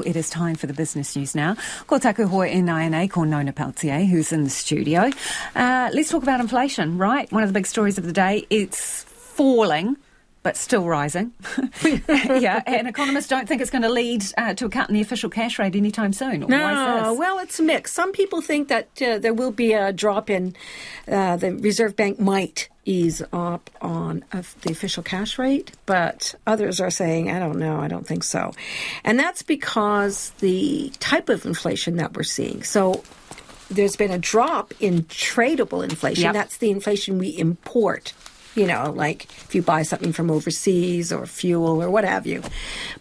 It is time for the business news now. Ko taku hoa NINA, ko Nona Pelletier, who's in the studio. Uh, let's talk about inflation, right? One of the big stories of the day. It's falling but still rising. yeah, and economists don't think it's going to lead uh, to a cut in the official cash rate anytime soon. No, well, it's mixed. Some people think that uh, there will be a drop in uh, the Reserve Bank might ease up on the official cash rate, but others are saying, I don't know, I don't think so. And that's because the type of inflation that we're seeing. So there's been a drop in tradable inflation. Yep. That's the inflation we import you know, like if you buy something from overseas or fuel or what have you.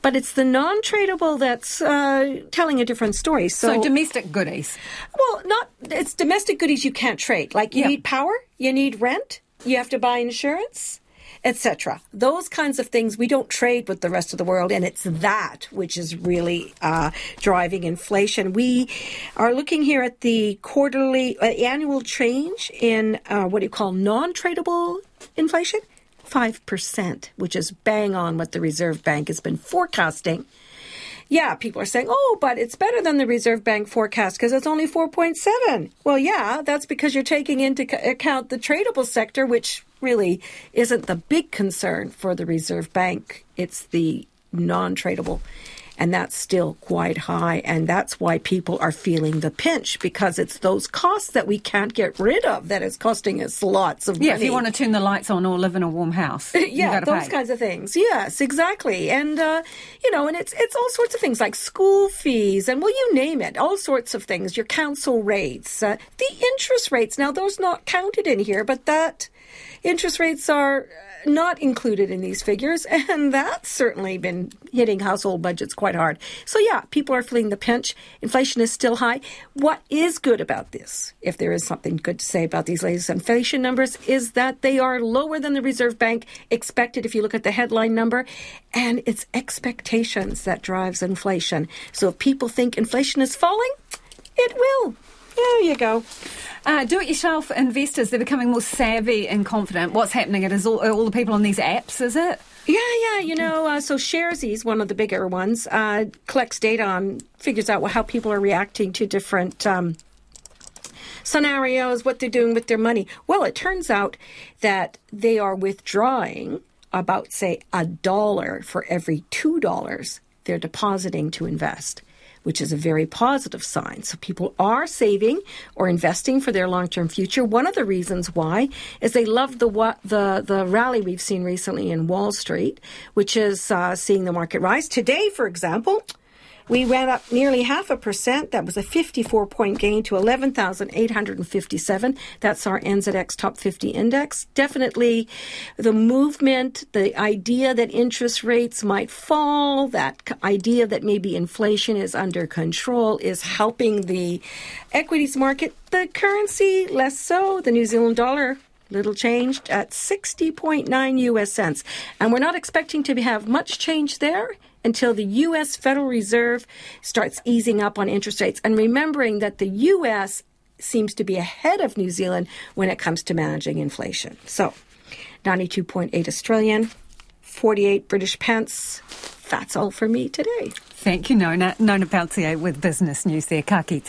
But it's the non tradable that's uh, telling a different story. So, so, domestic goodies. Well, not, it's domestic goodies you can't trade. Like you need power, you need rent, you have to buy insurance etc. Those kinds of things we don't trade with the rest of the world, and it's that which is really uh, driving inflation. We are looking here at the quarterly, uh, annual change in uh, what do you call non-tradable inflation. 5%, which is bang on what the Reserve Bank has been forecasting yeah, people are saying, oh, but it's better than the Reserve Bank forecast because it's only 4.7. Well, yeah, that's because you're taking into account the tradable sector, which really isn't the big concern for the Reserve Bank. It's the non tradable and that's still quite high. And that's why people are feeling the pinch because it's those costs that we can't get rid of that is costing us lots of money. yeah, if you want to turn the lights on or live in a warm house, yeah, those pay. kinds of things. Yes, exactly. And uh, you know, and it's it's all sorts of things like school fees and well, you name it, all sorts of things. Your council rates, uh, the interest rates. Now, those not counted in here, but that interest rates are uh, not included in these figures, and that's certainly been hitting household budgets quite hard. So, yeah, people are feeling the pinch. Inflation is still high. What is good about this, if there is something good to say about these latest inflation numbers, is that they are lower than the Reserve Bank expected if you look at the headline number, and it's expectations that drives inflation. So, if people think inflation is falling, it will. There you go. Uh, do it yourself investors, they're becoming more savvy and confident. What's happening? It is all, all the people on these apps, is it? Yeah, yeah, you know, uh, so Sharesies, one of the bigger ones, uh, collects data on, figures out how people are reacting to different um, scenarios, what they're doing with their money. Well, it turns out that they are withdrawing about, say, a dollar for every two dollars they're depositing to invest which is a very positive sign. So people are saving or investing for their long-term future. One of the reasons why is they love the the the rally we've seen recently in Wall Street, which is uh, seeing the market rise. Today, for example, we went up nearly half a percent. That was a 54 point gain to 11,857. That's our NZX Top 50 index. Definitely the movement, the idea that interest rates might fall, that idea that maybe inflation is under control is helping the equities market. The currency, less so. The New Zealand dollar little changed at 60.9 US cents. And we're not expecting to have much change there until the U.S. Federal Reserve starts easing up on interest rates. And remembering that the U.S. seems to be ahead of New Zealand when it comes to managing inflation. So, 92.8 Australian, 48 British pence. That's all for me today. Thank you, Nona. Nona Pelletier with Business News there. Ka.